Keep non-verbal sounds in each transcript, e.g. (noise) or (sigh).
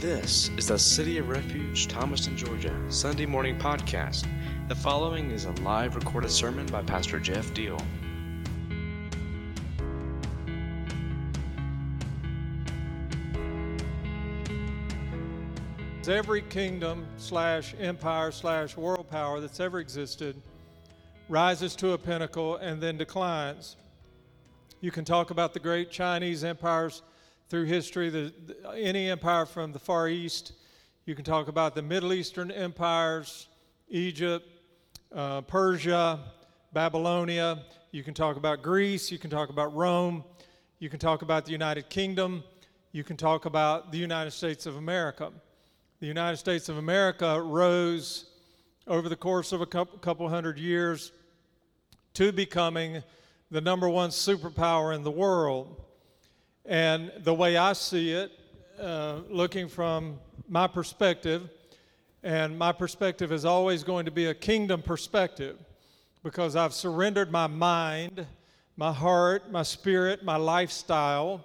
This is the City of Refuge, Thomaston, Georgia, Sunday morning podcast. The following is a live recorded sermon by Pastor Jeff Deel. Every kingdom slash empire slash world power that's ever existed rises to a pinnacle and then declines. You can talk about the great Chinese empires through history, the, the, any empire from the Far East. You can talk about the Middle Eastern empires, Egypt, uh, Persia, Babylonia. You can talk about Greece. You can talk about Rome. You can talk about the United Kingdom. You can talk about the United States of America. The United States of America rose over the course of a couple, couple hundred years to becoming the number one superpower in the world. And the way I see it, uh, looking from my perspective, and my perspective is always going to be a kingdom perspective because I've surrendered my mind, my heart, my spirit, my lifestyle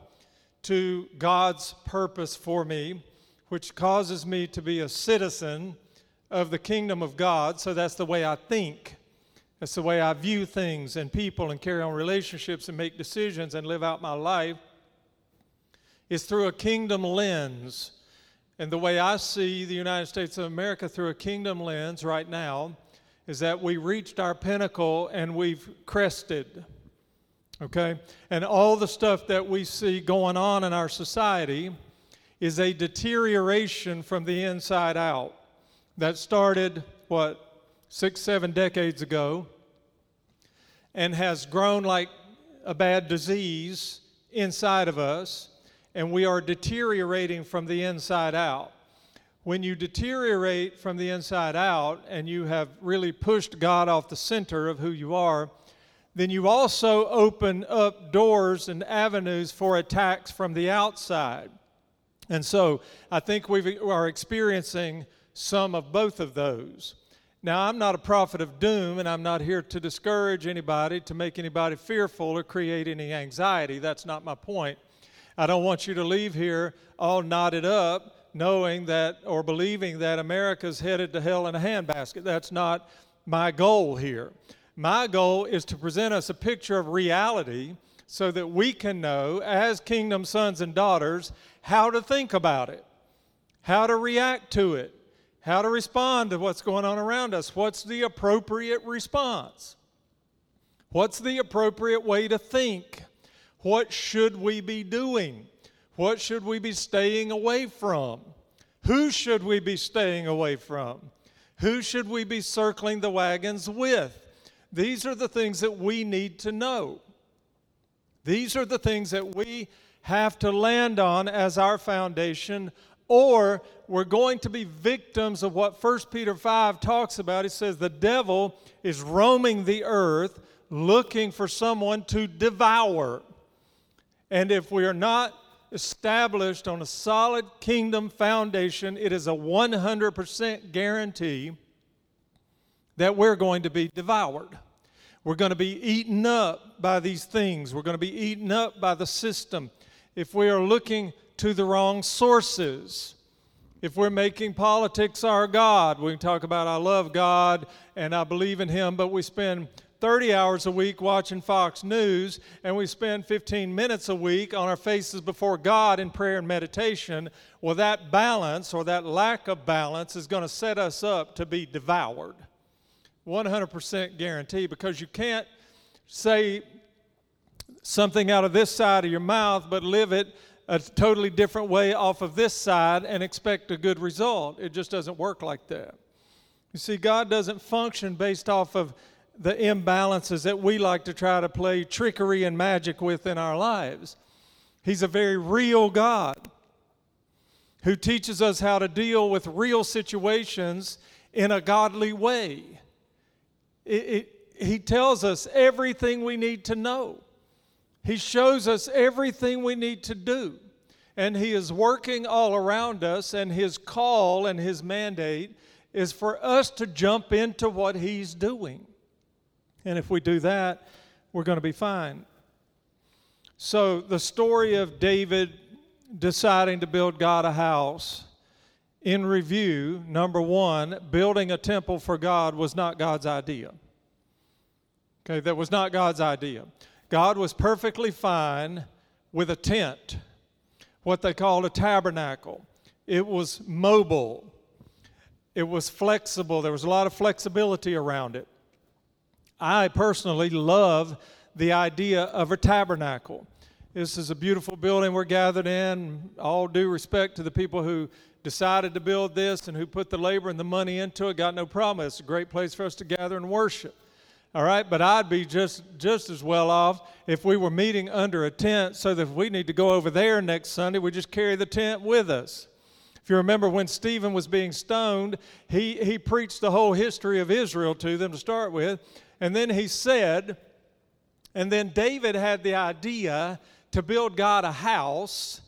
to God's purpose for me, which causes me to be a citizen of the kingdom of God. So that's the way I think. That's the way I view things and people and carry on relationships and make decisions and live out my life is through a kingdom lens. And the way I see the United States of America through a kingdom lens right now is that we reached our pinnacle and we've crested. Okay? And all the stuff that we see going on in our society is a deterioration from the inside out that started, what, six, seven decades ago and has grown like a bad disease inside of us and we are deteriorating from the inside out. When you deteriorate from the inside out and you have really pushed God off the center of who you are, then you also open up doors and avenues for attacks from the outside. And so I think we are experiencing some of both of those. Now, I'm not a prophet of doom, and I'm not here to discourage anybody, to make anybody fearful, or create any anxiety. That's not my point. I don't want you to leave here all knotted up knowing that or believing that America's headed to hell in a handbasket. That's not my goal here. My goal is to present us a picture of reality so that we can know, as kingdom sons and daughters, how to think about it, how to react to it, how to respond to what's going on around us. What's the appropriate response? What's the appropriate way to think? What should we be doing? What should we be staying away from? Who should we be staying away from? Who should we be circling the wagons with? These are the things that we need to know. These are the things that we have to land on as our foundation, or we're going to be victims of what 1 Peter 5 talks about. It says the devil is roaming the earth looking for someone to devour. And if we are not established on a solid kingdom foundation, it is a 100% guarantee that we're going to be devoured. We're going to be eaten up by these things. We're going to be eaten up by the system. If we are looking to the wrong sources, if we're making politics our God, we can talk about I love God and I believe in Him, but we spend 30 hours a week watching Fox News and we spend 15 minutes a week on our faces before God in prayer and meditation, well, that balance or that lack of balance is going to set us up to be devoured. 100% guarantee because you can't say something out of this side of your mouth but live it a totally different way off of this side and expect a good result. It just doesn't work like that. You see, God doesn't function based off of the imbalances that we like to try to play trickery and magic with in our lives. He's a very real God who teaches us how to deal with real situations in a godly way. It, it, he tells us everything we need to know, He shows us everything we need to do. And He is working all around us, and His call and His mandate is for us to jump into what He's doing. And if we do that, we're going to be fine. So, the story of David deciding to build God a house in review, number one, building a temple for God was not God's idea. Okay, that was not God's idea. God was perfectly fine with a tent, what they called a tabernacle. It was mobile, it was flexible, there was a lot of flexibility around it. I personally love the idea of a tabernacle. This is a beautiful building we're gathered in. All due respect to the people who decided to build this and who put the labor and the money into it, got no problem. It's a great place for us to gather and worship. All right, but I'd be just just as well off if we were meeting under a tent so that if we need to go over there next Sunday, we just carry the tent with us. If you remember when Stephen was being stoned, he, he preached the whole history of Israel to them to start with. And then he said, and then David had the idea to build God a house,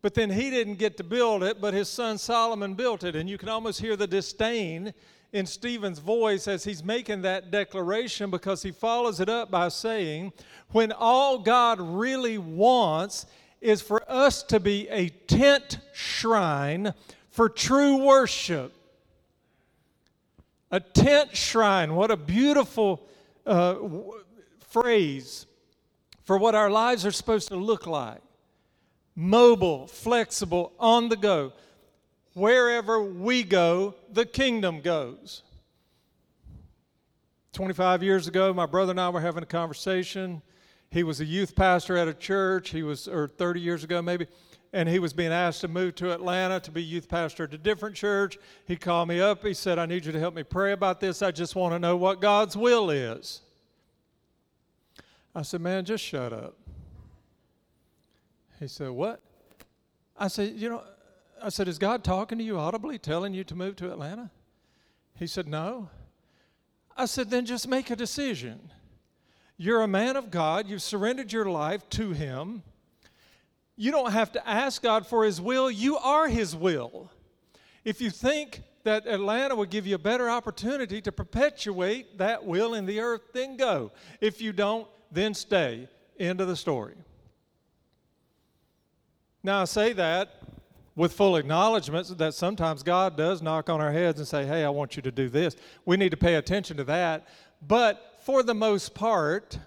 but then he didn't get to build it, but his son Solomon built it. And you can almost hear the disdain in Stephen's voice as he's making that declaration because he follows it up by saying, When all God really wants is for us to be a tent shrine for true worship. A tent shrine, what a beautiful uh, w- phrase for what our lives are supposed to look like mobile, flexible, on the go. Wherever we go, the kingdom goes. 25 years ago, my brother and I were having a conversation. He was a youth pastor at a church. He was, or 30 years ago maybe, and he was being asked to move to Atlanta to be youth pastor at a different church. He called me up. He said, I need you to help me pray about this. I just want to know what God's will is. I said, Man, just shut up. He said, What? I said, You know, I said, Is God talking to you audibly, telling you to move to Atlanta? He said, No. I said, Then just make a decision. You're a man of God, you've surrendered your life to Him. You don't have to ask God for His will, you are His will. If you think that Atlanta would give you a better opportunity to perpetuate that will in the earth, then go. If you don't, then stay. End of the story. Now, I say that with full acknowledgement that sometimes God does knock on our heads and say, Hey, I want you to do this. We need to pay attention to that. But for the most part,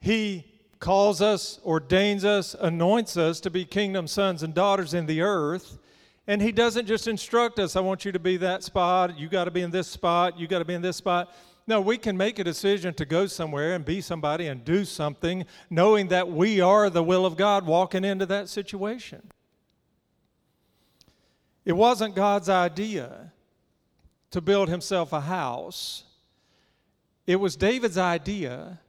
He calls us, ordains us, anoints us to be kingdom sons and daughters in the earth. And He doesn't just instruct us, I want you to be that spot, you got to be in this spot, you got to be in this spot. No, we can make a decision to go somewhere and be somebody and do something, knowing that we are the will of God walking into that situation. It wasn't God's idea to build himself a house, it was David's idea.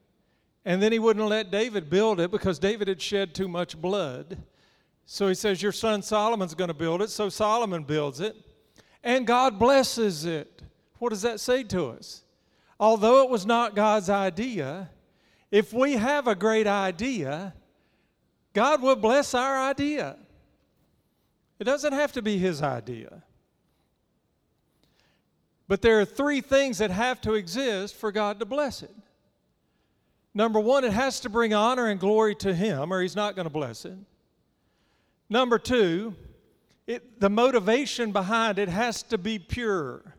And then he wouldn't let David build it because David had shed too much blood. So he says, Your son Solomon's going to build it. So Solomon builds it. And God blesses it. What does that say to us? although it was not God's idea, if we have a great idea, God will bless our idea. It doesn't have to be His idea. But there are three things that have to exist for God to bless it. Number one, it has to bring honor and glory to Him, or He's not going to bless it. Number two, it, the motivation behind it has to be pure.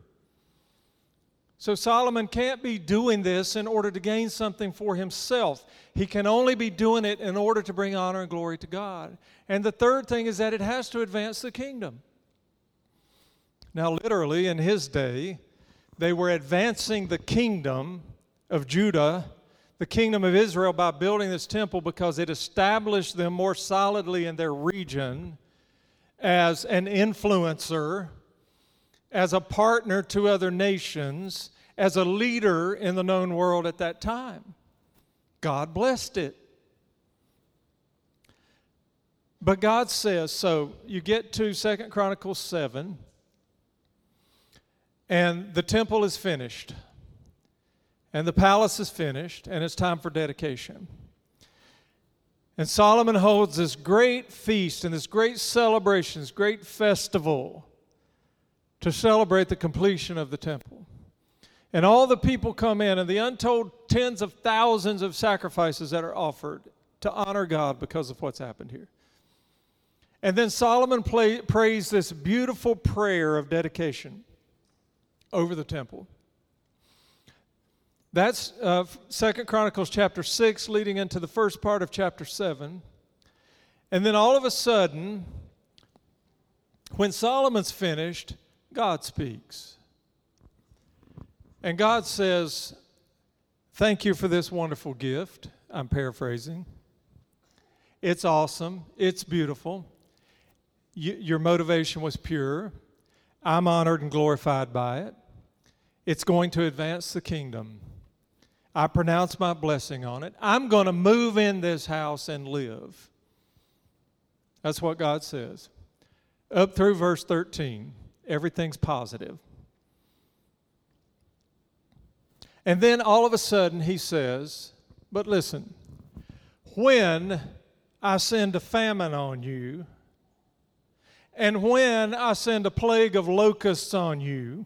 So Solomon can't be doing this in order to gain something for himself. He can only be doing it in order to bring honor and glory to God. And the third thing is that it has to advance the kingdom. Now, literally, in his day, they were advancing the kingdom of Judah, the kingdom of Israel, by building this temple because it established them more solidly in their region as an influencer, as a partner to other nations as a leader in the known world at that time. God blessed it. But God says, so you get to Second Chronicles 7, and the temple is finished, and the palace is finished, and it's time for dedication. And Solomon holds this great feast and this great celebration, this great festival to celebrate the completion of the temple. And all the people come in, and the untold tens of thousands of sacrifices that are offered to honor God because of what's happened here. And then Solomon play, prays this beautiful prayer of dedication over the temple. That's uh, Second Chronicles chapter 6, leading into the first part of chapter 7. And then all of a sudden, when Solomon's finished, God speaks. And God says, Thank you for this wonderful gift. I'm paraphrasing. It's awesome. It's beautiful you, your motivation was pure. I'm honored and glorified by it. It's going to advance the kingdom. I pronounce my blessing on it. I'm going to move in this house and live. That's what God says. Up through verse 13, everything's positive. And then all of a sudden he says, But listen, when I send a famine on you, and when I send a plague of locusts on you,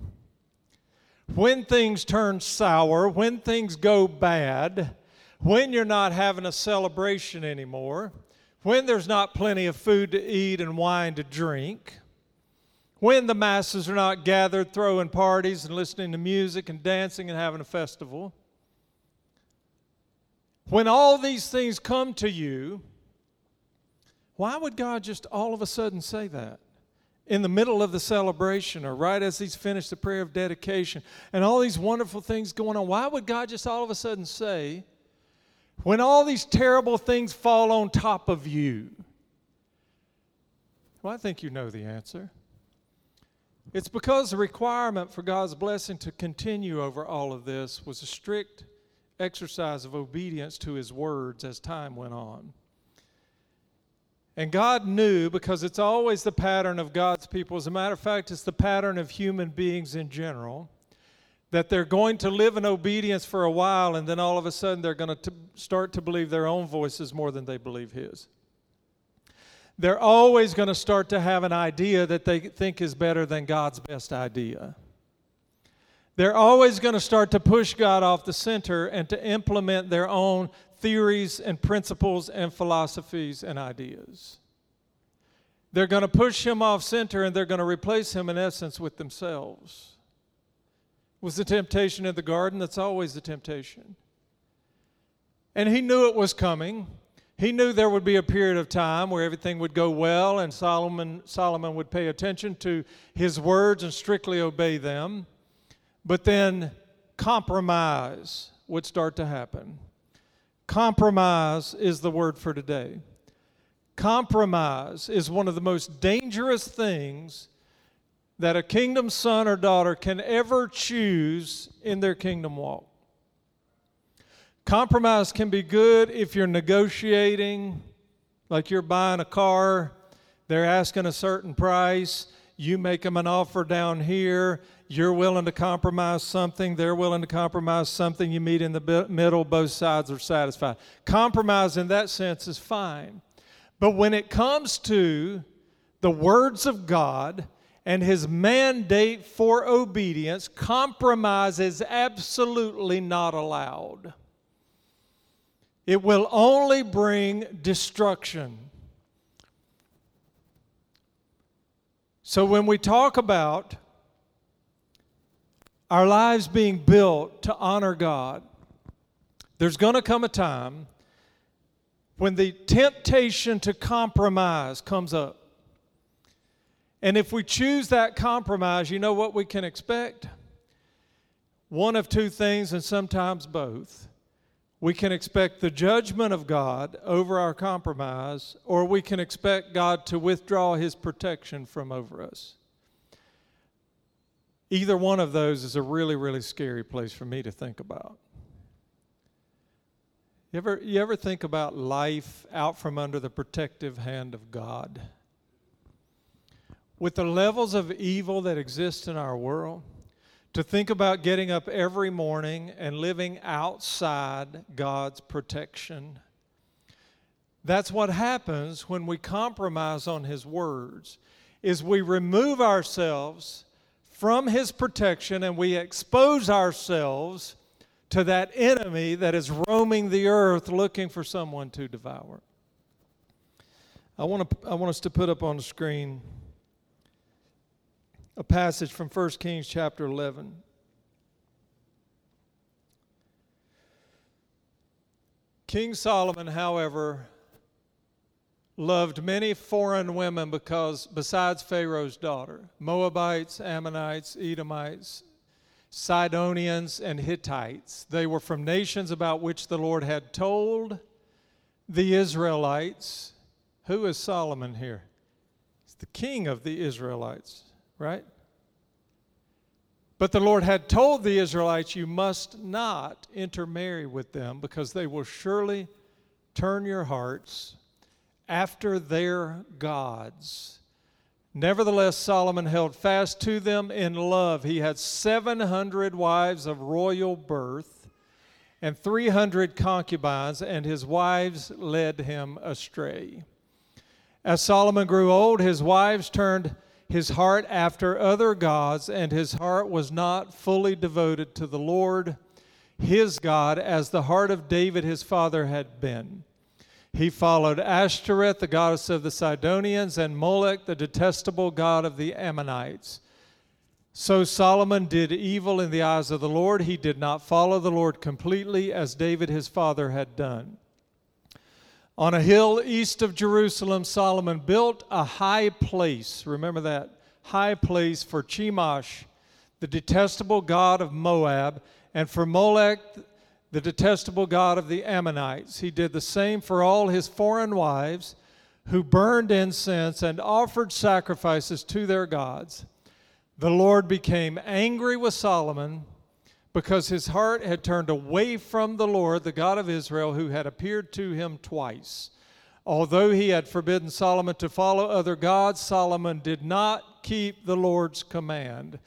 when things turn sour, when things go bad, when you're not having a celebration anymore, when there's not plenty of food to eat and wine to drink, when the masses are not gathered throwing parties and listening to music and dancing and having a festival, when all these things come to you, why would God just all of a sudden say that? In the middle of the celebration, or right as he's finished the prayer of dedication, and all these wonderful things going on, why would God just all of a sudden say, when all these terrible things fall on top of you? Well, I think you know the answer. It's because the requirement for God's blessing to continue over all of this was a strict exercise of obedience to His words as time went on. And God knew because it's always the pattern of God's people. As a matter of fact, it's the pattern of human beings in general that they're going to live in obedience for a while and then all of a sudden they're going to start to believe their own voices more than they believe His. They're always going to start to have an idea that they think is better than God's best idea. They're always going to start to push God off the center and to implement their own theories and principles and philosophies and ideas. They're going to push him off center and they're going to replace him in essence with themselves. Was the temptation in the garden? That's always the temptation. And he knew it was coming. He knew there would be a period of time where everything would go well and Solomon, Solomon would pay attention to his words and strictly obey them. But then compromise would start to happen. Compromise is the word for today. Compromise is one of the most dangerous things that a kingdom son or daughter can ever choose in their kingdom walk. Compromise can be good if you're negotiating, like you're buying a car, they're asking a certain price, you make them an offer down here, you're willing to compromise something, they're willing to compromise something, you meet in the middle, both sides are satisfied. Compromise in that sense is fine. But when it comes to the words of God and his mandate for obedience, compromise is absolutely not allowed. It will only bring destruction. So when we talk about our lives being built to honor God, there's going to come a time when the temptation to compromise comes up. And if we choose that compromise, you know what we can expect? One of two things, and sometimes both. We can expect the judgment of God over our compromise, or we can expect God to withdraw his protection from over us. Either one of those is a really, really scary place for me to think about. You ever, you ever think about life out from under the protective hand of God? With the levels of evil that exist in our world, to think about getting up every morning and living outside God's protection. That's what happens when we compromise on his words is we remove ourselves from his protection and we expose ourselves to that enemy that is roaming the earth looking for someone to devour. I want, to, I want us to put up on the screen a passage from 1 Kings chapter 11. King Solomon, however, loved many foreign women because, besides Pharaoh's daughter, Moabites, Ammonites, Edomites, Sidonians, and Hittites. They were from nations about which the Lord had told the Israelites. Who is Solomon here? He's the king of the Israelites, right? But the Lord had told the Israelites, You must not intermarry with them because they will surely turn your hearts after their gods. Nevertheless, Solomon held fast to them in love. He had 700 wives of royal birth and 300 concubines, and his wives led him astray. As Solomon grew old, his wives turned his heart after other gods, and his heart was not fully devoted to the Lord, his God, as the heart of David his father had been. He followed Ashtoreth, the goddess of the Sidonians, and Molech, the detestable god of the Ammonites. So Solomon did evil in the eyes of the Lord. He did not follow the Lord completely as David his father had done. On a hill east of Jerusalem, Solomon built a high place. Remember that? High place for Chemosh, the detestable god of Moab, and for Molech, the detestable God of the Ammonites. He did the same for all his foreign wives who burned incense and offered sacrifices to their gods. The Lord became angry with Solomon because his heart had turned away from the Lord, the God of Israel, who had appeared to him twice. Although he had forbidden Solomon to follow other gods, Solomon did not keep the Lord's command.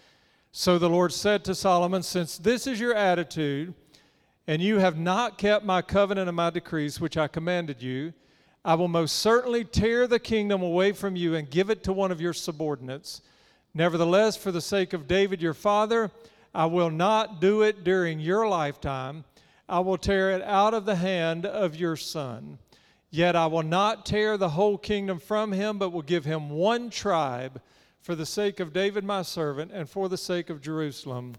So the Lord said to Solomon, Since this is your attitude, and you have not kept my covenant and my decrees, which I commanded you, I will most certainly tear the kingdom away from you and give it to one of your subordinates. Nevertheless, for the sake of David your father, I will not do it during your lifetime. I will tear it out of the hand of your son. Yet I will not tear the whole kingdom from him, but will give him one tribe for the sake of David my servant and for the sake of Jerusalem,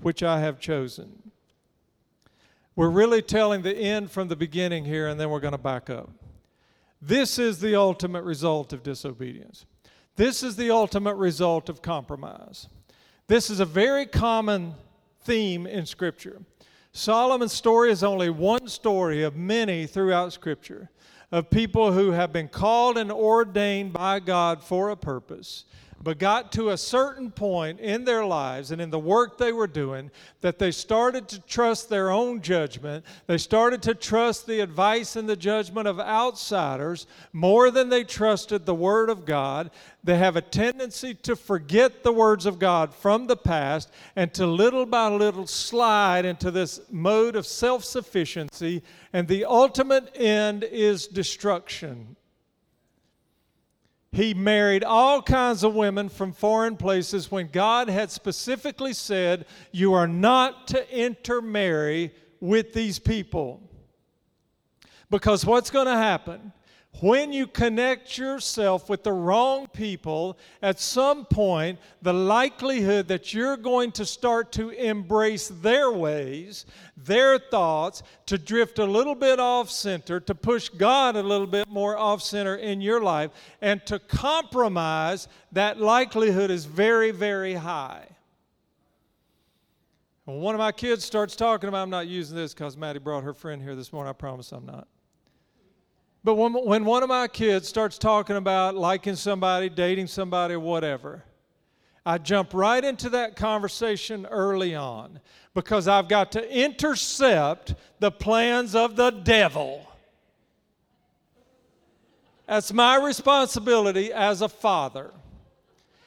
which I have chosen. We're really telling the end from the beginning here, and then we're going to back up. This is the ultimate result of disobedience. This is the ultimate result of compromise. This is a very common theme in Scripture. Solomon's story is only one story of many throughout Scripture of people who have been called and ordained by God for a purpose but got to a certain point in their lives and in the work they were doing that they started to trust their own judgment. They started to trust the advice and the judgment of outsiders more than they trusted the Word of God. They have a tendency to forget the words of God from the past and to little by little slide into this mode of self sufficiency, and the ultimate end is destruction. He married all kinds of women from foreign places when God had specifically said, You are not to intermarry with these people. Because what's going to happen? When you connect yourself with the wrong people, at some point, the likelihood that you're going to start to embrace their ways, their thoughts, to drift a little bit off center, to push God a little bit more off center in your life, and to compromise, that likelihood is very, very high. When one of my kids starts talking about, I'm not using this because Maddie brought her friend here this morning, I promise I'm not. But when, when one of my kids starts talking about liking somebody, dating somebody, whatever, I jump right into that conversation early on because I've got to intercept the plans of the devil. That's my responsibility as a father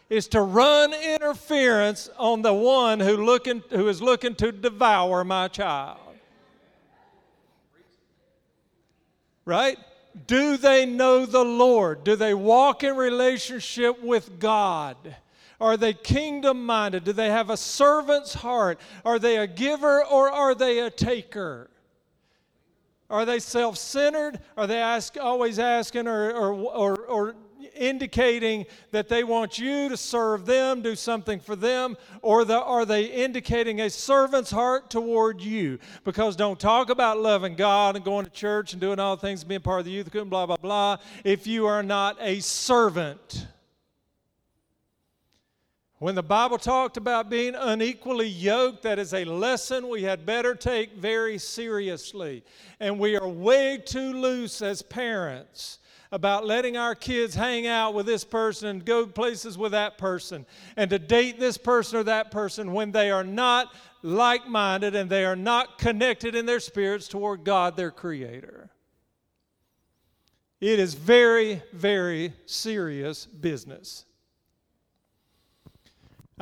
is to run interference on the one who, looking, who is looking to devour my child. Right? Do they know the Lord? Do they walk in relationship with God? Are they kingdom minded? Do they have a servant's heart? Are they a giver or are they a taker? Are they self centered? Are they ask, always asking or, or, or, or indicating that they want you to serve them, do something for them, or the, are they indicating a servant's heart toward you? Because don't talk about loving God and going to church and doing all things, being part of the youth group, blah, blah, blah, if you are not a servant. When the Bible talked about being unequally yoked, that is a lesson we had better take very seriously. And we are way too loose as parents about letting our kids hang out with this person and go places with that person and to date this person or that person when they are not like minded and they are not connected in their spirits toward God, their Creator. It is very, very serious business.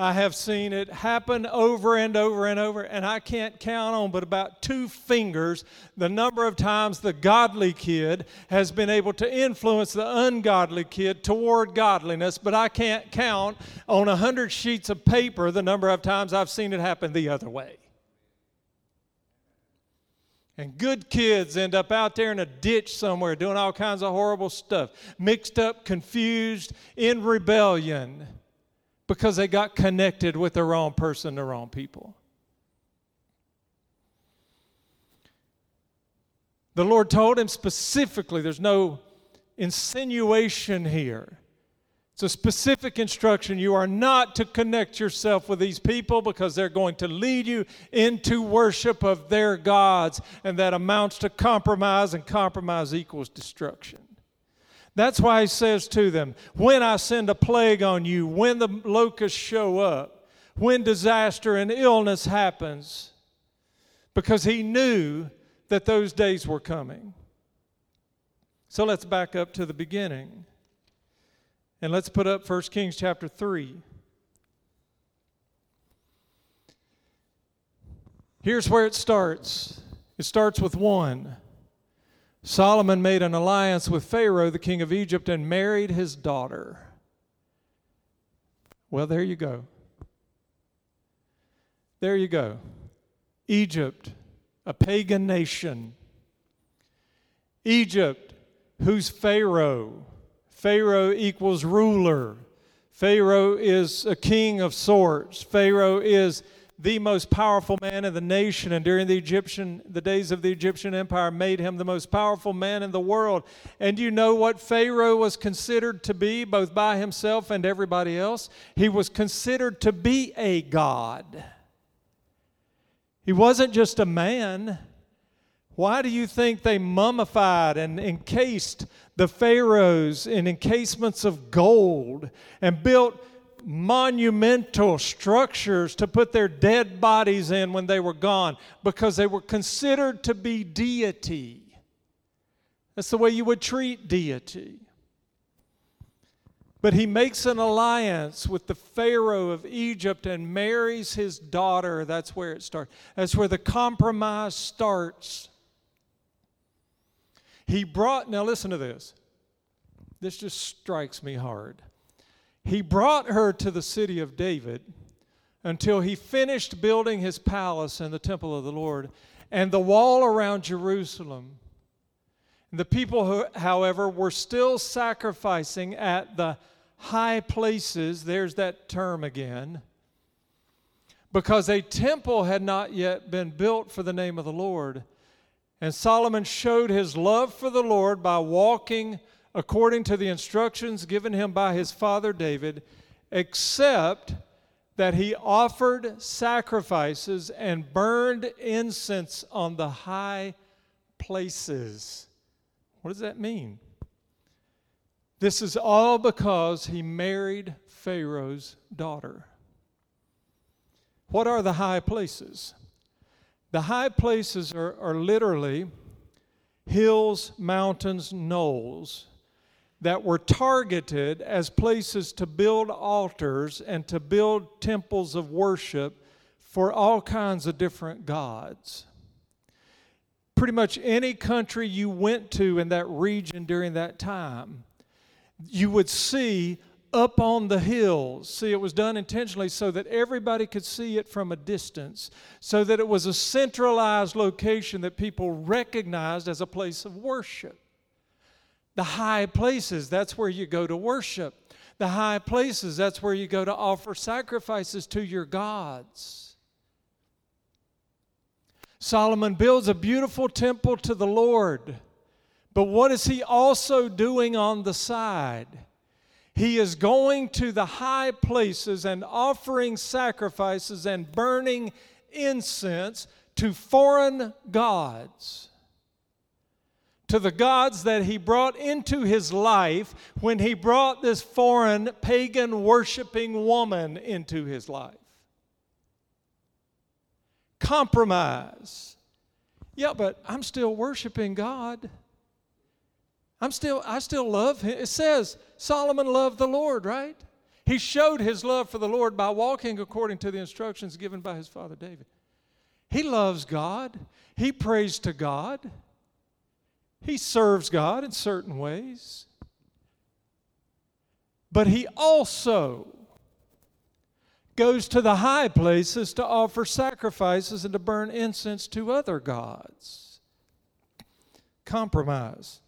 I have seen it happen over and over and over, and I can't count on but about two fingers the number of times the godly kid has been able to influence the ungodly kid toward godliness, but I can't count on a hundred sheets of paper the number of times I've seen it happen the other way. And good kids end up out there in a ditch somewhere doing all kinds of horrible stuff, mixed up, confused, in rebellion because they got connected with the wrong person, the wrong people. The Lord told him specifically, there's no insinuation here. It's a specific instruction. You are not to connect yourself with these people because they're going to lead you into worship of their gods, and that amounts to compromise, and compromise equals destruction. That's why he says to them, When I send a plague on you, when the locusts show up, when disaster and illness happens, because he knew that those days were coming. So let's back up to the beginning. And let's put up 1 Kings chapter 3. Here's where it starts. It starts with 1. Solomon made an alliance with Pharaoh, the king of Egypt, and married his daughter. Well, there you go. There you go. Egypt, a pagan nation. Egypt, who's Pharaoh? Pharaoh equals ruler. Pharaoh is a king of sorts. Pharaoh is the most powerful man in the nation. And during the Egyptian the days of the Egyptian empire made him the most powerful man in the world. And you know what Pharaoh was considered to be both by himself and everybody else? He was considered to be a god. He wasn't just a man. Why do you think they mummified and encased the pharaohs in encasements of gold and built monumental structures to put their dead bodies in when they were gone because they were considered to be deity. That's the way you would treat deity. But he makes an alliance with the Pharaoh of Egypt and marries his daughter. That's where it starts. That's where the compromise starts. He brought, now listen to this. This just strikes me hard. He brought her to the city of David until he finished building his palace and the temple of the Lord and the wall around Jerusalem. The people, who, however, were still sacrificing at the high places. There's that term again. Because a temple had not yet been built for the name of the Lord. And Solomon showed his love for the Lord by walking according to the instructions given him by his father David, except that he offered sacrifices and burned incense on the high places. What does that mean? This is all because he married Pharaoh's daughter. What are the high places? The high places are, are literally hills, mountains, knolls that were targeted as places to build altars and to build temples of worship for all kinds of different gods. Pretty much any country you went to in that region during that time, you would see up on the hills. See, it was done intentionally so that everybody could see it from a distance, so that it was a centralized location that people recognized as a place of worship. The high places, that's where you go to worship. The high places, that's where you go to offer sacrifices to your gods. Solomon builds a beautiful temple to the Lord. But what is he also doing on the side? He is going to the high places and offering sacrifices and burning incense to foreign gods. To the gods that he brought into his life when he brought this foreign pagan worshiping woman into his life. Compromise. Yeah, but I'm still worshiping God. I'm still, I still love him. It says Solomon loved the Lord, right? He showed his love for the Lord by walking according to the instructions given by his father David. He loves God. He prays to God. He serves God in certain ways. But he also goes to the high places to offer sacrifices and to burn incense to other gods. Compromise.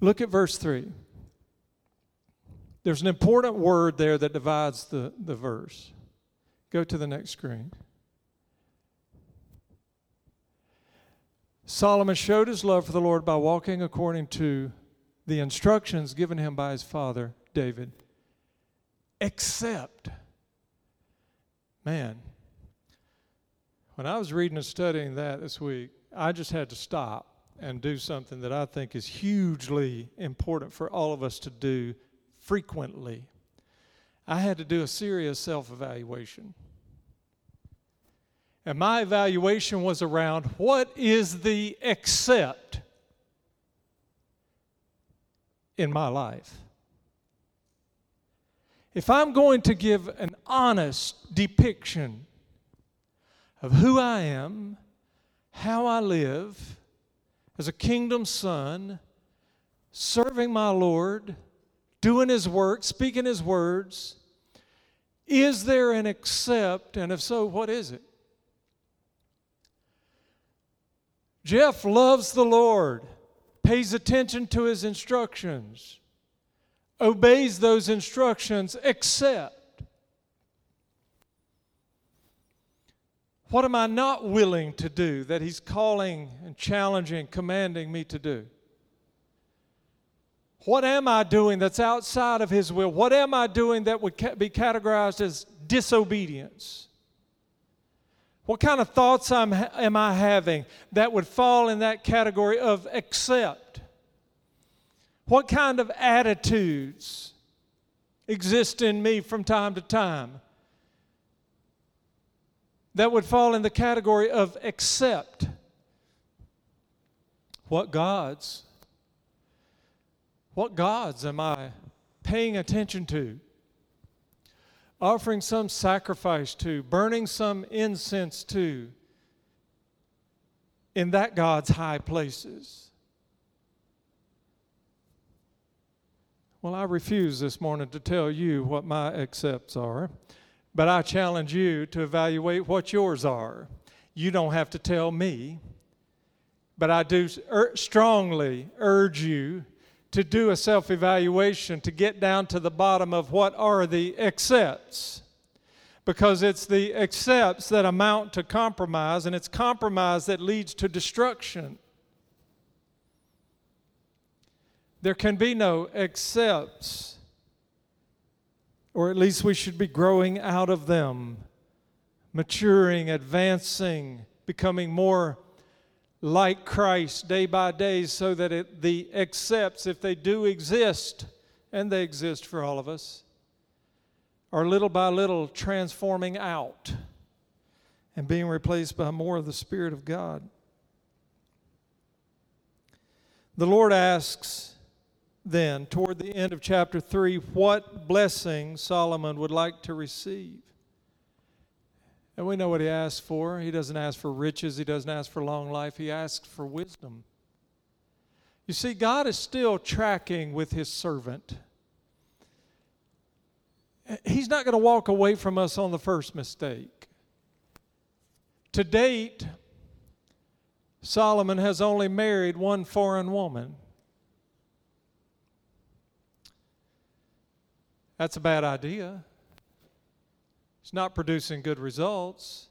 Look at verse 3. There's an important word there that divides the, the verse. Go to the next screen. Solomon showed his love for the Lord by walking according to the instructions given him by his father, David. Except, man, when I was reading and studying that this week, I just had to stop and do something that I think is hugely important for all of us to do frequently. I had to do a serious self evaluation. And my evaluation was around what is the accept in my life? If I'm going to give an honest depiction of who I am, how I live, as a kingdom son, serving my Lord, doing his work, speaking his words? Is there an accept? And if so, what is it? Jeff loves the Lord, pays attention to his instructions, obeys those instructions, except What am I not willing to do that He's calling and challenging, commanding me to do? What am I doing that's outside of His will? What am I doing that would be categorized as disobedience? What kind of thoughts I'm, am I having that would fall in that category of accept? What kind of attitudes exist in me from time to time that would fall in the category of accept. What gods? What gods am I paying attention to? Offering some sacrifice to, burning some incense to, in that God's high places. Well, I refuse this morning to tell you what my accepts are. But I challenge you to evaluate what yours are. You don't have to tell me, but I do ur- er, strongly urge you to do a self evaluation to get down to the bottom of what are the accepts. Because it's the accepts that amount to compromise, and it's compromise that leads to destruction. There can be no accepts or at least we should be growing out of them, maturing, advancing, becoming more like Christ day by day so that it, the accepts, if they do exist, and they exist for all of us, are little by little transforming out and being replaced by more of the Spirit of God. The Lord asks, then, toward the end of chapter 3, what blessing Solomon would like to receive. And we know what he asks for. He doesn't ask for riches, he doesn't ask for long life, he asks for wisdom. You You see, God is still tracking with his servant. He's not going to walk away from us on the first mistake. To date, Solomon has only married one foreign woman. That's a bad idea. It's not producing good results.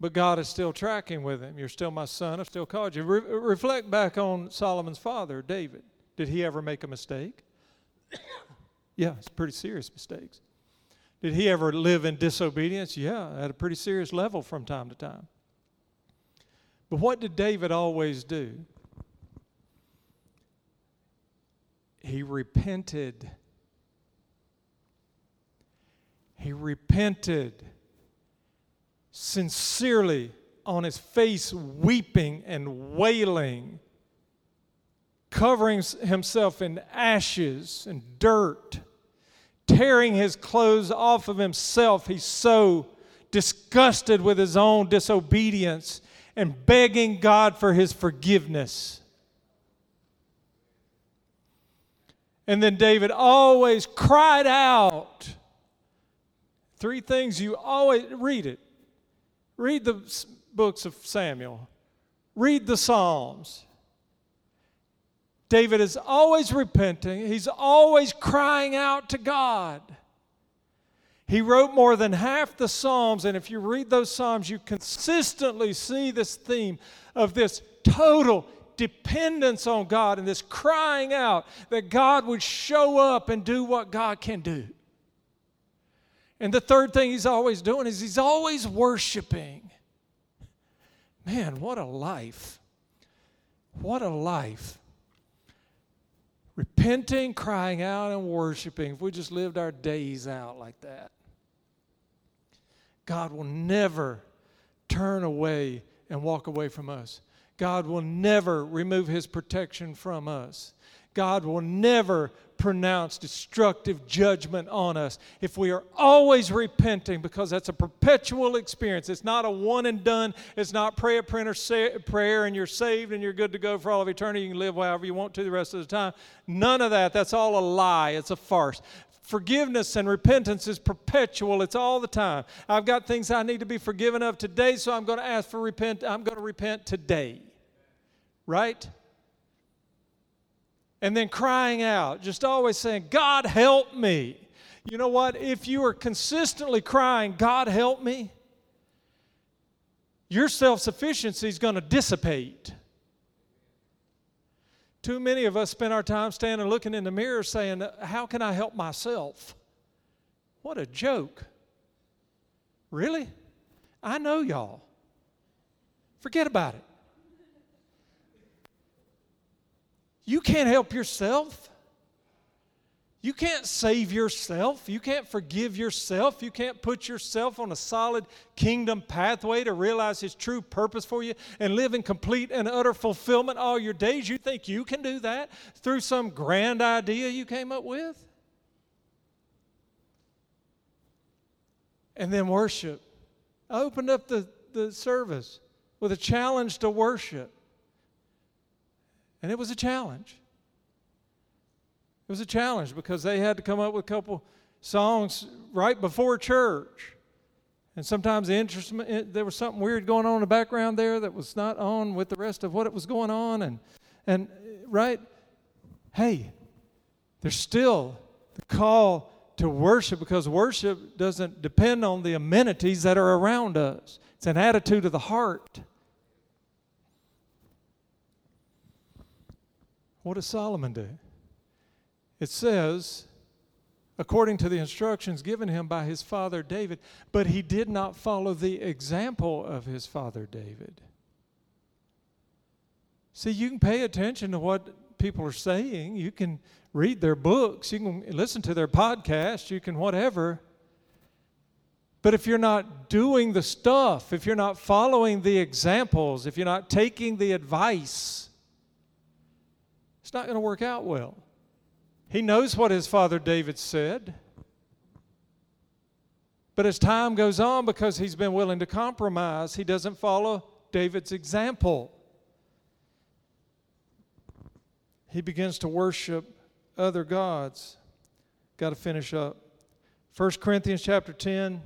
But God is still tracking with him. You're still my son. I've still called you. Re- reflect back on Solomon's father, David. Did he ever make a mistake? (coughs) yeah, it's pretty serious mistakes. Did he ever live in disobedience? Yeah, at a pretty serious level from time to time. But what did David always do? He repented. He repented sincerely on his face, weeping and wailing, covering himself in ashes and dirt, tearing his clothes off of himself. He's so disgusted with his own disobedience and begging God for his forgiveness. And then David always cried out. Three things you always read it. Read the books of Samuel. Read the Psalms. David is always repenting, he's always crying out to God. He wrote more than half the Psalms, and if you read those Psalms, you consistently see this theme of this total dependence on God and this crying out that God would show up and do what God can do. And the third thing he's always doing is he's always worshiping. Man, what a life! What a life. Repenting, crying out, and worshiping. If we just lived our days out like that. God will never turn away and walk away from us. God will never remove his protection from us. God will never pronounce destructive judgment on us if we are always repenting because that's a perpetual experience. It's not a one and done. It's not pray a prayer, prayer and you're saved and you're good to go for all of eternity. You can live however you want to the rest of the time. None of that. That's all a lie. It's a farce. Forgiveness and repentance is perpetual. It's all the time. I've got things I need to be forgiven of today, so I'm going to ask for repent. I'm going to repent today. Right? And then crying out, just always saying, God help me. You know what? If you are consistently crying, God help me, your self sufficiency is going to dissipate. Too many of us spend our time standing looking in the mirror saying, How can I help myself? What a joke. Really? I know y'all. Forget about it. You can't help yourself. You can't save yourself. You can't forgive yourself. You can't put yourself on a solid kingdom pathway to realize His true purpose for you and live in complete and utter fulfillment all your days. You think you can do that through some grand idea you came up with? And then worship. I opened up the, the service with a challenge to worship. And it was a challenge. It was a challenge because they had to come up with a couple songs right before church. And sometimes the instrument, there was something weird going on in the background there that was not on with the rest of what it was going on. And, and uh, right, hey, there's still the call to worship because worship doesn't depend on the amenities that are around us, it's an attitude of the heart. What does Solomon do? It says, according to the instructions given him by his father David, but he did not follow the example of his father David. See, you can pay attention to what people are saying, you can read their books, you can listen to their podcasts, you can whatever. But if you're not doing the stuff, if you're not following the examples, if you're not taking the advice, it's not going to work out well. He knows what his father David said. But as time goes on, because he's been willing to compromise, he doesn't follow David's example. he begins to worship other gods. Got to finish up. 1 Corinthians chapter 10.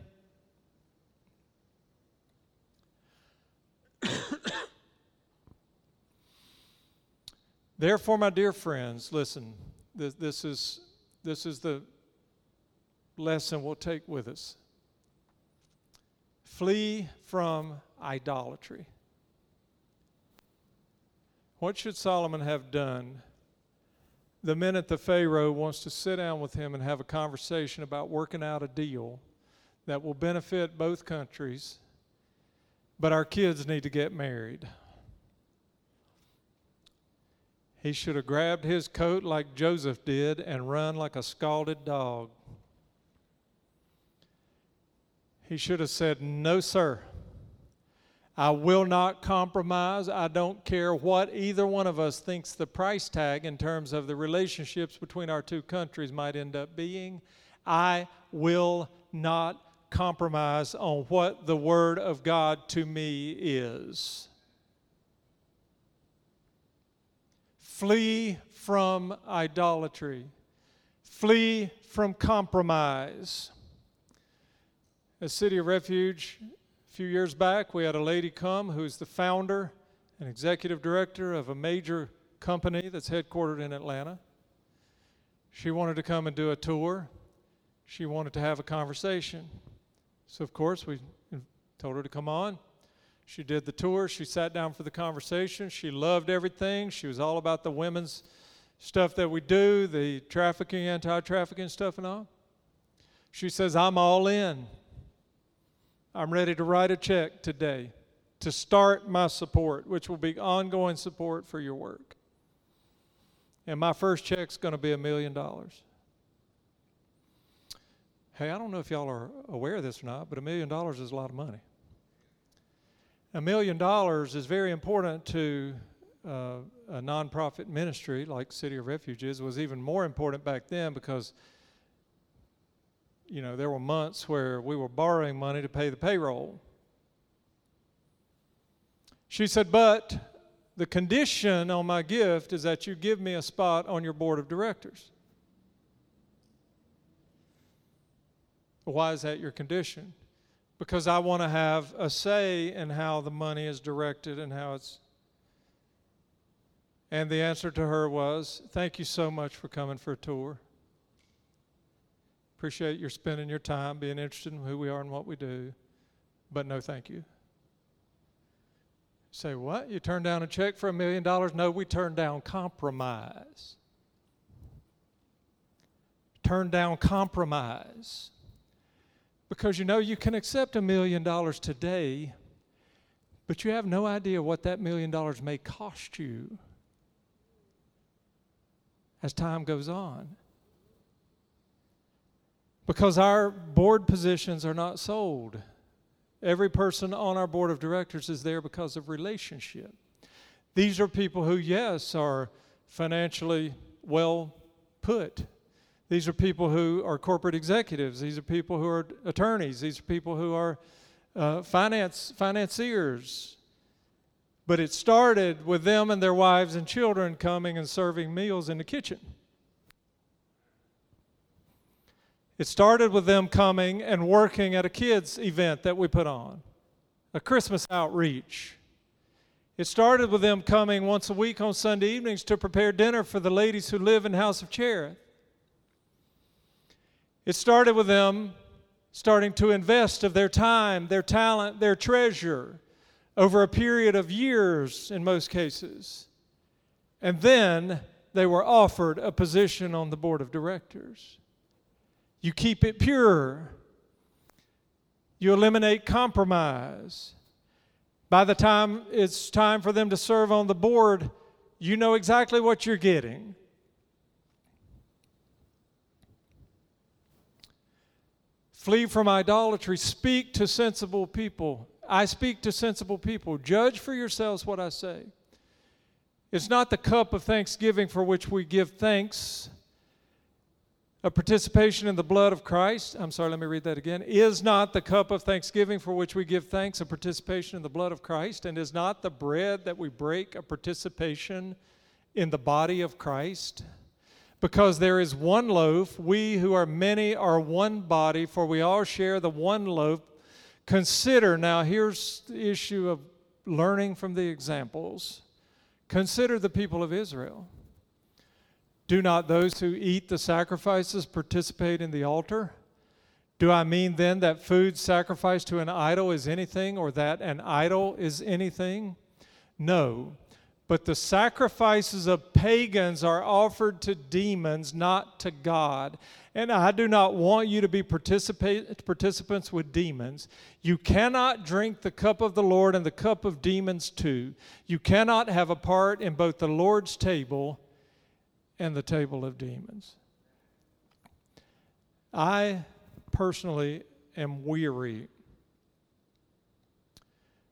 Therefore, my dear friends, listen, this, is, this is the lesson we'll take with us. Flee from idolatry. What should Solomon have done the minute the Pharaoh wants to sit down with him and have a conversation about working out a deal that will benefit both countries, but our kids need to get married? He should have grabbed his coat like Joseph did and run like a scalded dog. He should have said, No, sir. I will not compromise. I don't care what either one of us thinks the price tag in terms of the relationships between our two countries might end up being. I will not compromise on what the Word of God to me is. Flee from idolatry. Flee from compromise. A city of refuge, a few years back, we had a lady come who's the founder and executive director of a major company that's headquartered in Atlanta. She wanted to come and do a tour. She wanted to have a conversation. So, of course, we told her to come on. She did the tour. She sat down for the conversation. She loved everything. She was all about the women's stuff that we do, the trafficking, anti trafficking stuff, and all. She says, I'm all in. I'm ready to write a check today to start my support, which will be ongoing support for your work. And my first check's going to be a million dollars. Hey, I don't know if y'all are aware of this or not, but a million dollars is a lot of money a million dollars is very important to uh, a nonprofit ministry like City of Refuges was even more important back then because you know there were months where we were borrowing money to pay the payroll. She said, "But the condition on my gift is that you give me a spot on your board of directors." Why is that your condition? Because I want to have a say in how the money is directed and how it's. And the answer to her was, Thank you so much for coming for a tour. Appreciate your spending your time being interested in who we are and what we do, but no thank you. Say, what? You turned down a check for a million dollars? No, we turned down compromise. Turned down compromise. Because you know, you can accept a million dollars today, but you have no idea what that million dollars may cost you as time goes on. Because our board positions are not sold. Every person on our board of directors is there because of relationship. These are people who, yes, are financially well put. These are people who are corporate executives. These are people who are attorneys. These are people who are uh, finance financiers. But it started with them and their wives and children coming and serving meals in the kitchen. It started with them coming and working at a kids' event that we put on, a Christmas outreach. It started with them coming once a week on Sunday evenings to prepare dinner for the ladies who live in House of Cherith. It started with them starting to invest of their time, their talent, their treasure over a period of years in most cases. And then they were offered a position on the board of directors. You keep it pure. You eliminate compromise. By the time it's time for them to serve on the board, you know exactly what you're getting. Flee from idolatry. Speak to sensible people. I speak to sensible people. Judge for yourselves what I say. It's not the cup of thanksgiving for which we give thanks. A participation in the blood of Christ, I'm sorry, let me read that again. Is not the cup of thanksgiving for which we give thanks a participation in the blood of Christ? And is not the bread that we break a participation in the body of Christ? Because there is one loaf, we who are many are one body, for we all share the one loaf. Consider, now here's the issue of learning from the examples. Consider the people of Israel. Do not those who eat the sacrifices participate in the altar? Do I mean then that food sacrificed to an idol is anything or that an idol is anything? No. But the sacrifices of pagans are offered to demons, not to God. And I do not want you to be participants with demons. You cannot drink the cup of the Lord and the cup of demons too. You cannot have a part in both the Lord's table and the table of demons. I personally am weary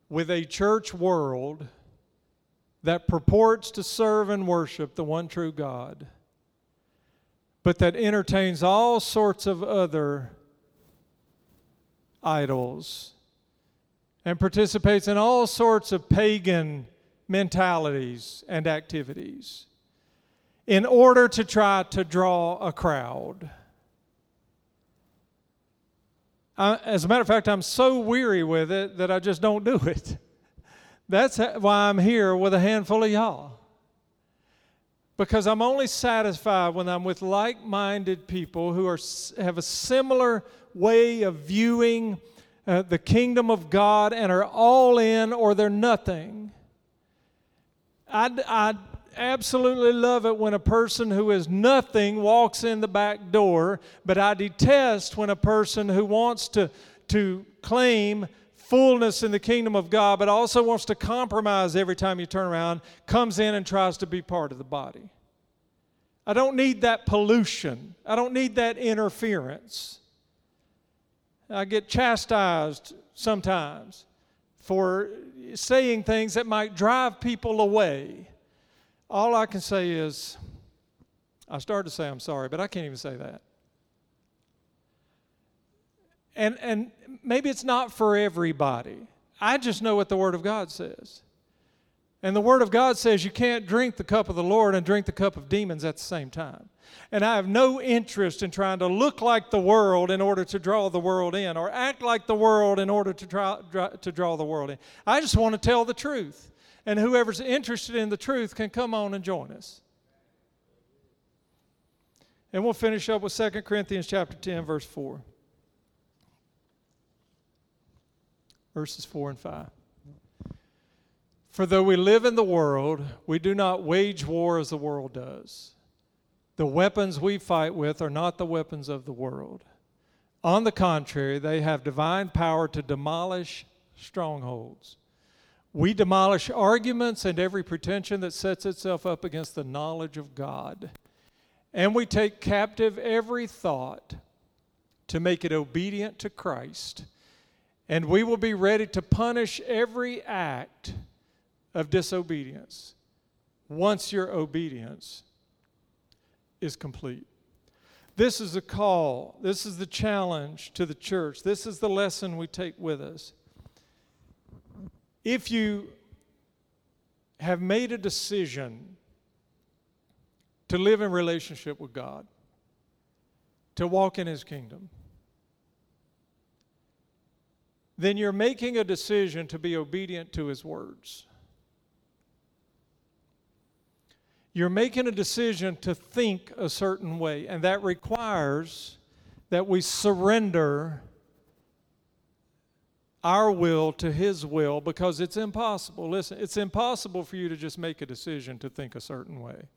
with a church world that purports to serve and worship the one true God, but that entertains all sorts of other idols and participates in all sorts of pagan mentalities and activities in order to try to draw a crowd. As a matter of fact, I'm so weary with it that I just don't do it. (laughs) That's why I'm here with a handful of y'all. Because I'm only satisfied when I'm with like minded people who are, have a similar way of viewing uh, the kingdom of God and are all in or they're nothing. I, I absolutely love it when a person who is nothing walks in the back door, but I detest when a person who wants to, to claim fullness in the kingdom of God, but also wants to compromise every time you turn around, comes in and tries to be part of the body. I don't need that pollution. I don't need that interference. I get chastised sometimes for saying things that might drive people away. All I can say is, I started to say I'm sorry, but I can't even say that. And, and maybe it's not for everybody. I just know what the Word of God says. And the Word of God says you can't drink the cup of the Lord and drink the cup of demons at the same time. And I have no interest in trying to look like the world in order to draw the world in or act like the world in order to, try, to draw the world in. I just want to tell the truth and whoever's interested in the truth can come on and join us. And we'll finish up with 2 Corinthians chapter 10 verse 4. Verses 4 and 5. For though we live in the world, we do not wage war as the world does. The weapons we fight with are not the weapons of the world. On the contrary, they have divine power to demolish strongholds. We demolish arguments and every pretension that sets itself up against the knowledge of God. And we take captive every thought to make it obedient to Christ. And we will be ready to punish every act of disobedience once your obedience is complete. This is the call. This is the challenge to the church. This is the lesson we take with us if you have made a decision to live in relationship with God, to walk in His kingdom, then you're making a decision to be obedient to His words. You're making a decision to think a certain way, and that requires that we surrender our will to His will because it's impossible. Listen, it's impossible for you to just make a decision to think a certain way.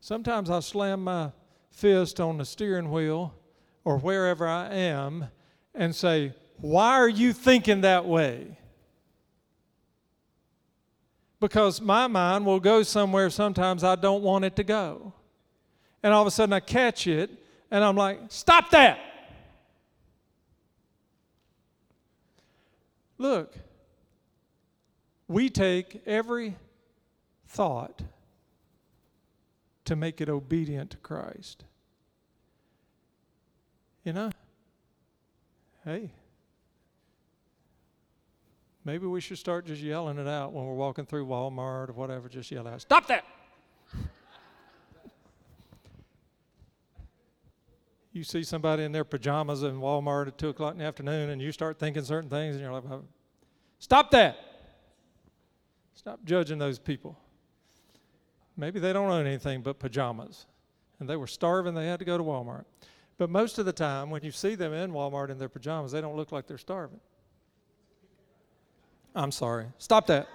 Sometimes I slam my fist on the steering wheel or wherever I am and say, Why are you thinking that way? Because my mind will go somewhere sometimes I don't want it to go. And all of a sudden I catch it and I'm like, Stop that! Look, we take every thought to make it obedient to Christ. You know? Hey. Maybe we should start just yelling it out when we're walking through Walmart or whatever. Just yell out, Stop that! (laughs) you see somebody in their pajamas in Walmart at 2 o'clock in the afternoon and you start thinking certain things and you're like, Stop that! Stop judging those people. Maybe they don't own anything but pajamas and they were starving, they had to go to Walmart. But most of the time, when you see them in Walmart in their pajamas, they don't look like they're starving. I'm sorry. Stop that.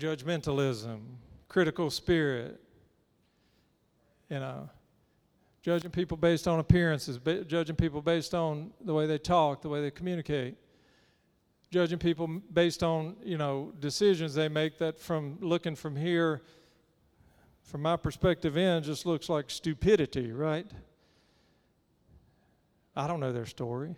Judgmentalism, critical spirit, you know, judging people based on appearances, ba- judging people based on the way they talk, the way they communicate, judging people based on, you know, decisions they make that from looking from here from my perspective in, just looks like stupidity, right? I don't know their story.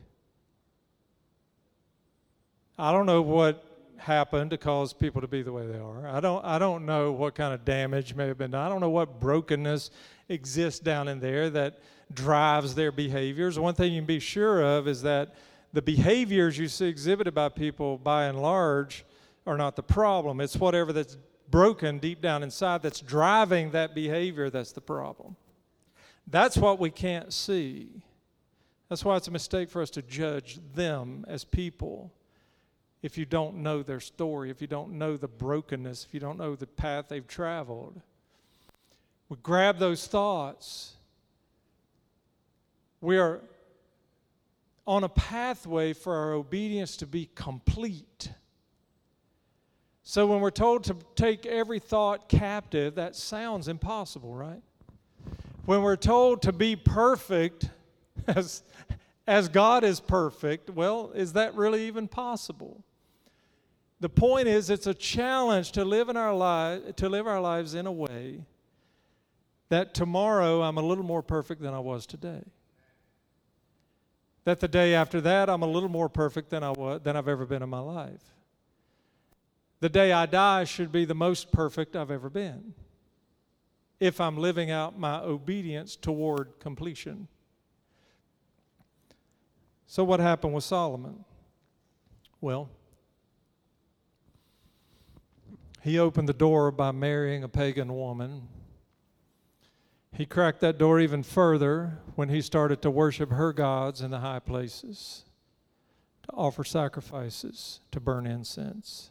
I don't know what happened to cause people to be the way they are. I don't I don't know what kind of damage may have been done. I don't know what brokenness exists down in there that drives their behaviors. One thing you can be sure of is that the behaviors you see exhibited by people by and large are not the problem. It's whatever that's broken deep down inside that's driving that behavior that's the problem. That's what we can't see. That's why it's a mistake for us to judge them as people if you don't know their story, if you don't know the brokenness, if you don't know the path they've traveled. We grab those thoughts. We are on a pathway for our obedience to be complete. So when we're told to take every thought captive, that sounds impossible, right? When we're told to be perfect (laughs) as, as God is perfect, well, is that really even possible? The point is it's a challenge to live in our lives to live our lives in a way that tomorrow I'm a little more perfect than I was today. That the day after that I'm a little more perfect than I was than I've ever been in my life the day I die should be the most perfect I've ever been if I'm living out my obedience toward completion. So, what happened with Solomon? Well, he opened the door by marrying a pagan woman. He cracked that door even further when he started to worship her gods in the high places, to offer sacrifices, to burn incense.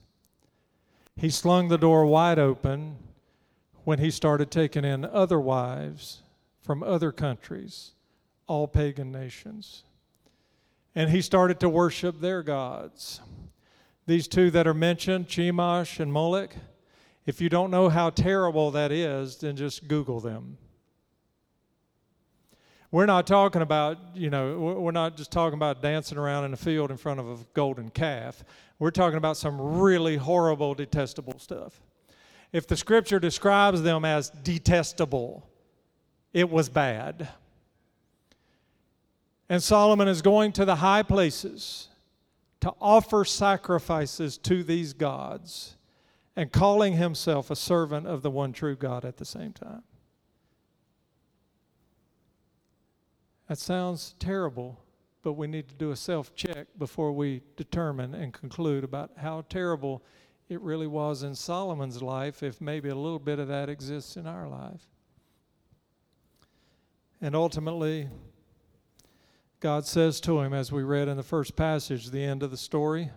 He slung the door wide open when he started taking in other wives from other countries, all pagan nations. And he started to worship their gods. These two that are mentioned, Chemosh and Molech, if you don't know how terrible that is, then just Google them. We're not talking about, you know, we're not just talking about dancing around in a field in front of a golden calf. We're talking about some really horrible, detestable stuff. If the scripture describes them as detestable, it was bad. And Solomon is going to the high places to offer sacrifices to these gods and calling himself a servant of the one true God at the same time. That sounds terrible, but we need to do a self check before we determine and conclude about how terrible it really was in Solomon's life, if maybe a little bit of that exists in our life. And ultimately, God says to him, as we read in the first passage, the end of the story,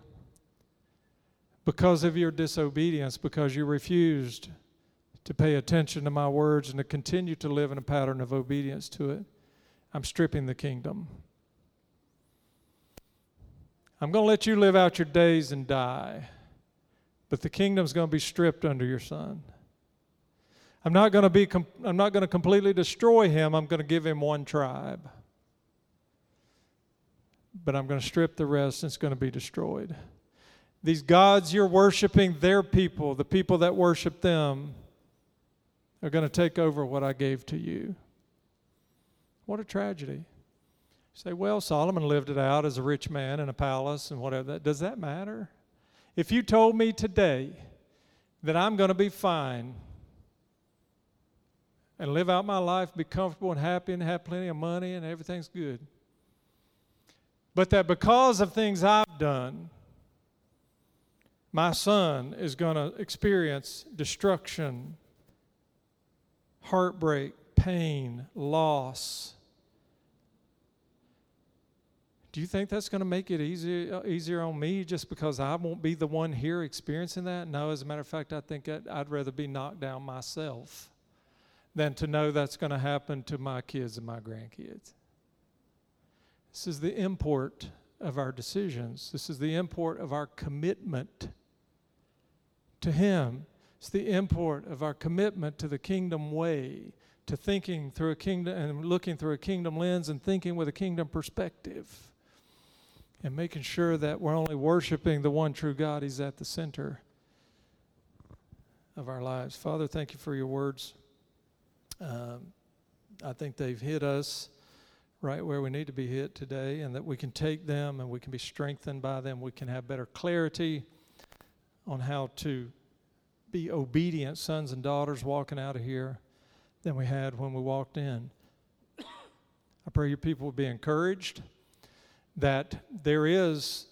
because of your disobedience, because you refused to pay attention to my words and to continue to live in a pattern of obedience to it, I'm stripping the kingdom. I'm going to let you live out your days and die, but the kingdom's going to be stripped under your son. I'm not going to be I'm not going to completely destroy him. I'm going to give him one tribe. But I'm going to strip the rest and it's going to be destroyed. These gods you're worshiping, their people, the people that worship them, are going to take over what I gave to you. What a tragedy say, well, Solomon lived it out as a rich man in a palace and whatever. Does that matter? If you told me today that I'm going to be fine and live out my life, be comfortable and happy and have plenty of money and everything's good, but that because of things I've done, my son is going to experience destruction, heartbreak, pain, loss. Do you think that's going to make it easier, uh, easier on me just because I won't be the one here experiencing that? No, as a matter of fact, I think I'd, I'd rather be knocked down myself than to know that's going to happen to my kids and my grandkids. This is the import of our decisions. This is the import of our commitment to Him. It's the import of our commitment to the kingdom way, to thinking through a kingdom and looking through a kingdom lens and thinking with a kingdom perspective. And making sure that we're only worshiping the one true God. He's at the center of our lives. Father, thank you for your words. Um, I think they've hit us right where we need to be hit today, and that we can take them and we can be strengthened by them. We can have better clarity on how to be obedient sons and daughters walking out of here than we had when we walked in. (coughs) I pray your people will be encouraged that there is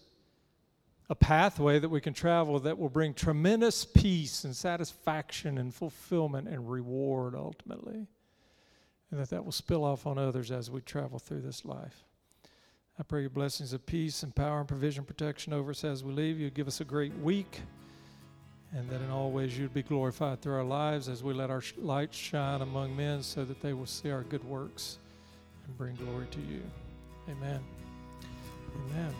a pathway that we can travel that will bring tremendous peace and satisfaction and fulfillment and reward ultimately. And that that will spill off on others as we travel through this life. I pray your blessings of peace and power and provision, protection over us as we leave. You give us a great week and that in all ways you'd be glorified through our lives as we let our light shine among men so that they will see our good works and bring glory to you. Amen. Amen.